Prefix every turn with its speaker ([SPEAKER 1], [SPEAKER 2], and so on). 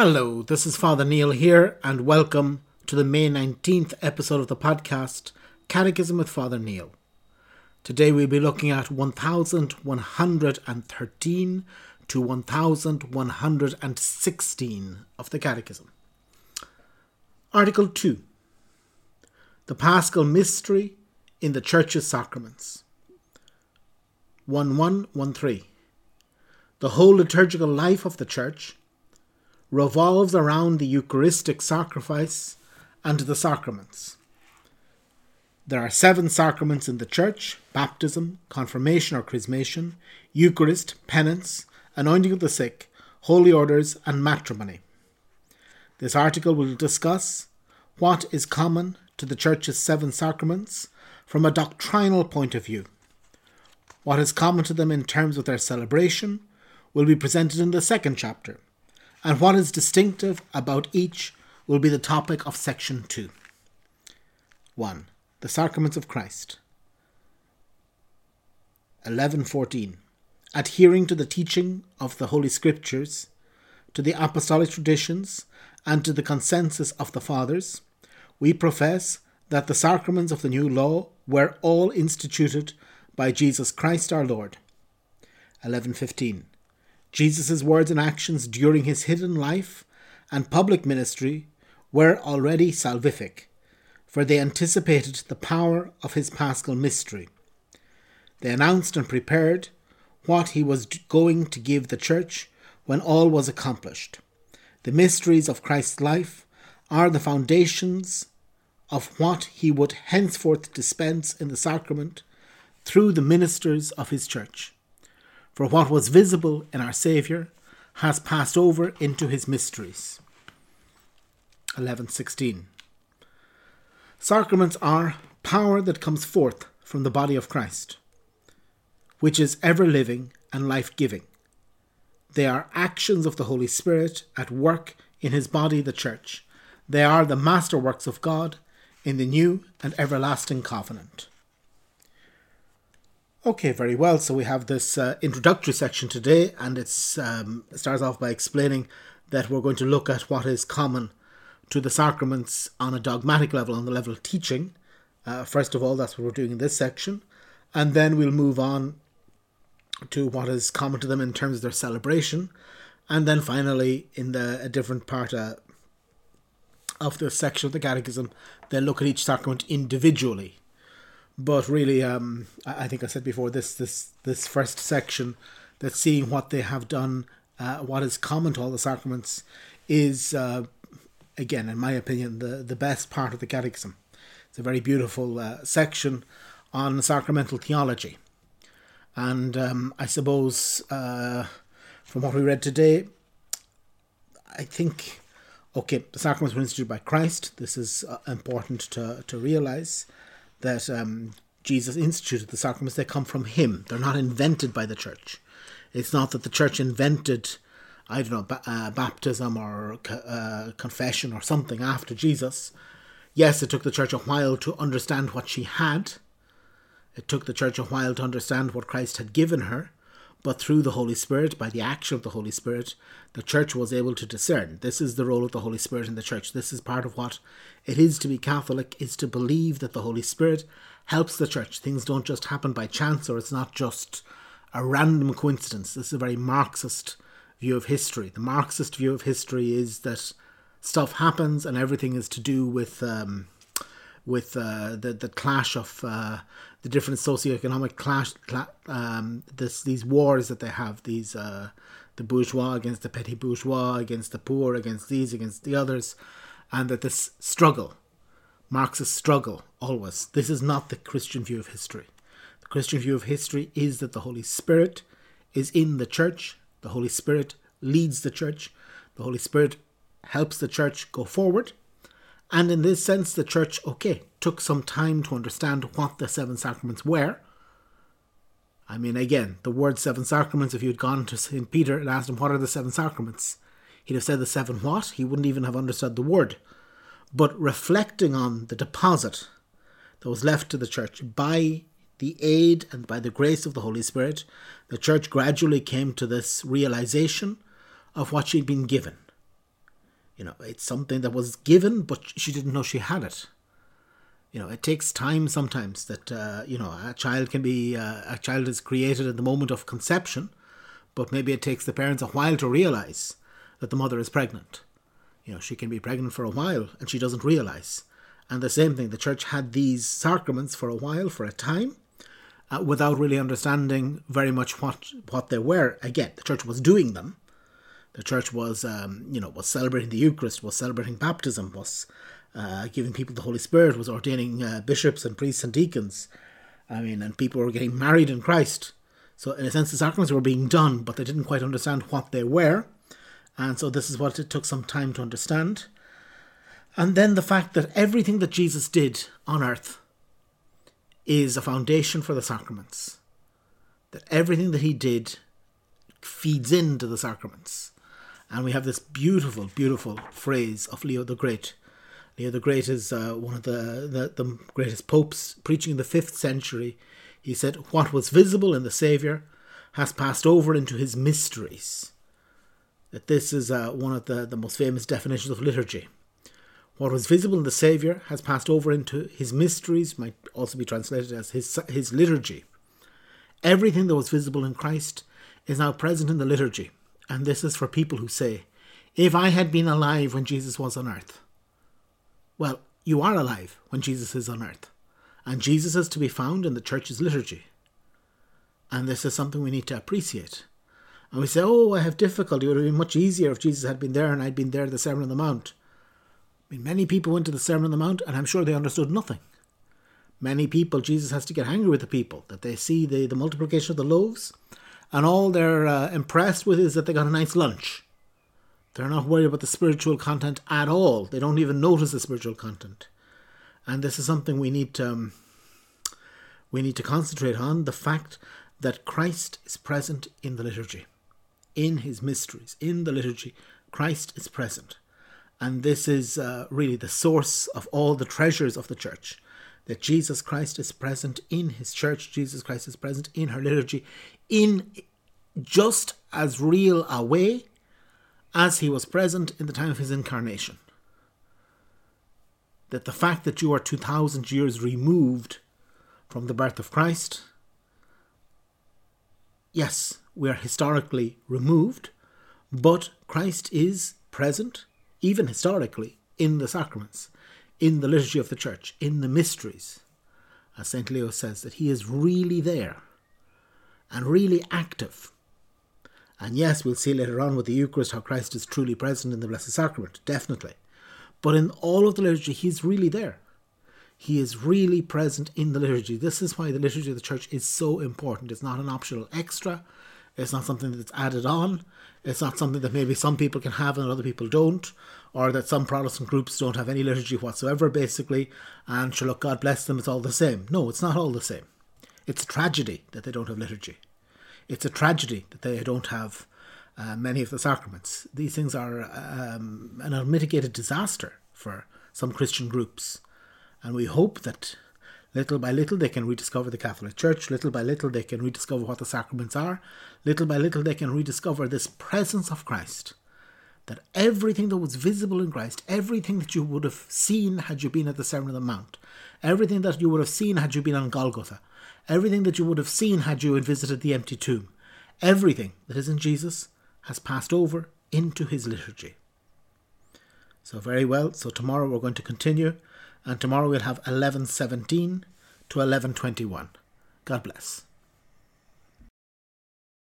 [SPEAKER 1] Hello, this is Father Neil here, and welcome to the May 19th episode of the podcast Catechism with Father Neil. Today we'll be looking at 1113 to 1116 of the Catechism. Article 2 The Paschal Mystery in the Church's Sacraments. 1113 The whole liturgical life of the Church revolves around the Eucharistic sacrifice and the sacraments. There are seven sacraments in the Church baptism, confirmation or chrismation, Eucharist, penance, anointing of the sick, holy orders, and matrimony. This article will discuss what is common to the Church's seven sacraments from a doctrinal point of view. What is common to them in terms of their celebration will be presented in the second chapter and what is distinctive about each will be the topic of section 2. 1. The Sacraments of Christ. 11.14. Adhering to the teaching of the Holy Scriptures, to the apostolic traditions, and to the consensus of the Fathers, we profess that the sacraments of the new law were all instituted by Jesus Christ our Lord. 11.15. Jesus' words and actions during his hidden life and public ministry were already salvific, for they anticipated the power of his paschal mystery. They announced and prepared what he was going to give the church when all was accomplished. The mysteries of Christ's life are the foundations of what he would henceforth dispense in the sacrament through the ministers of his church for what was visible in our Saviour has passed over into his mysteries. 11:16 Sacraments are power that comes forth from the body of Christ, which is ever living and life giving. They are actions of the Holy Spirit at work in his body, the Church. They are the masterworks of God in the new and everlasting covenant. Okay, very well. So we have this uh, introductory section today, and um, it starts off by explaining that we're going to look at what is common to the sacraments on a dogmatic level, on the level of teaching. Uh, first of all, that's what we're doing in this section, and then we'll move on to what is common to them in terms of their celebration, and then finally, in the a different part uh, of the section of the Catechism, they'll look at each sacrament individually but really, um, I think I said before this this this first section that seeing what they have done, uh, what is common to all the sacraments, is uh, again, in my opinion, the the best part of the Catechism. It's a very beautiful uh, section on sacramental theology, and um, I suppose uh, from what we read today, I think okay, the sacraments were instituted by Christ. This is uh, important to to realize that um, Jesus instituted the sacraments, they come from Him. They're not invented by the church. It's not that the church invented, I don't know, ba- uh, baptism or uh, confession or something after Jesus. Yes, it took the church a while to understand what she had. It took the church a while to understand what Christ had given her. But through the Holy Spirit, by the action of the Holy Spirit, the church was able to discern. This is the role of the Holy Spirit in the church. This is part of what it is to be Catholic, is to believe that the Holy Spirit helps the church. Things don't just happen by chance, or it's not just a random coincidence. This is a very Marxist view of history. The Marxist view of history is that stuff happens and everything is to do with um, with uh, the the clash of uh, the different socioeconomic clash, cla- um, this these wars that they have these uh, the bourgeois against the petty bourgeois against the poor against these against the others, and that this struggle, Marxist struggle, always this is not the Christian view of history. The Christian view of history is that the Holy Spirit is in the church. The Holy Spirit leads the church. The Holy Spirit helps the church go forward and in this sense, the church, okay, took some time to understand what the seven sacraments were. I mean, again, the word seven sacraments, if you had gone to St. Peter and asked him, what are the seven sacraments? He'd have said the seven what? He wouldn't even have understood the word. But reflecting on the deposit that was left to the church by the aid and by the grace of the Holy Spirit, the church gradually came to this realization of what she'd been given You know, it's something that was given, but she didn't know she had it. You know, it takes time sometimes that, uh, you know, a child can be, uh, a child is created at the moment of conception, but maybe it takes the parents a while to realize that the mother is pregnant. You know, she can be pregnant for a while and she doesn't realize. And the same thing, the church had these sacraments for a while, for a time, uh, without really understanding very much what, what they were. Again, the church was doing them. The church was, um, you know, was celebrating the Eucharist, was celebrating baptism, was uh, giving people the Holy Spirit, was ordaining uh, bishops and priests and deacons. I mean, and people were getting married in Christ. So, in a sense, the sacraments were being done, but they didn't quite understand what they were. And so, this is what it took some time to understand. And then the fact that everything that Jesus did on earth is a foundation for the sacraments. That everything that he did feeds into the sacraments. And we have this beautiful, beautiful phrase of Leo the Great. Leo the Great is uh, one of the, the, the greatest popes, preaching in the fifth century. He said, What was visible in the Saviour has passed over into his mysteries. That this is uh, one of the, the most famous definitions of liturgy. What was visible in the Saviour has passed over into his mysteries, might also be translated as his, his liturgy. Everything that was visible in Christ is now present in the liturgy, and this is for people who say, If I had been alive when Jesus was on earth. Well, you are alive when Jesus is on earth, and Jesus is to be found in the church's liturgy. And this is something we need to appreciate. And we say, Oh, I have difficulty. It would have been much easier if Jesus had been there and I'd been there at the Sermon on the Mount. I mean, many people went to the Sermon on the Mount, and I'm sure they understood nothing. Many people, Jesus has to get angry with the people, that they see the, the multiplication of the loaves, and all they're uh, impressed with is that they got a nice lunch. They're not worried about the spiritual content at all. They don't even notice the spiritual content. And this is something we need to um, we need to concentrate on the fact that Christ is present in the liturgy, in his mysteries, in the liturgy. Christ is present. And this is uh, really the source of all the treasures of the church. That Jesus Christ is present in his church, Jesus Christ is present in her liturgy, in just as real a way as he was present in the time of his incarnation. That the fact that you are 2,000 years removed from the birth of Christ, yes, we are historically removed, but Christ is present even historically, in the sacraments, in the liturgy of the church, in the mysteries. As St. Leo says, that he is really there and really active. And yes, we'll see later on with the Eucharist how Christ is truly present in the Blessed Sacrament, definitely. But in all of the liturgy, he's really there. He is really present in the liturgy. This is why the liturgy of the church is so important. It's not an optional extra, it's not something that's added on. It's not something that maybe some people can have and other people don't, or that some Protestant groups don't have any liturgy whatsoever, basically, and sure, look, God bless them, it's all the same. No, it's not all the same. It's a tragedy that they don't have liturgy. It's a tragedy that they don't have uh, many of the sacraments. These things are um, an unmitigated disaster for some Christian groups. And we hope that Little by little, they can rediscover the Catholic Church. Little by little, they can rediscover what the sacraments are. Little by little, they can rediscover this presence of Christ. That everything that was visible in Christ, everything that you would have seen had you been at the Sermon on the Mount, everything that you would have seen had you been on Golgotha, everything that you would have seen had you visited the empty tomb, everything that is in Jesus has passed over into his liturgy. So, very well. So, tomorrow we're going to continue and tomorrow we'll have 1117 to 1121. God bless.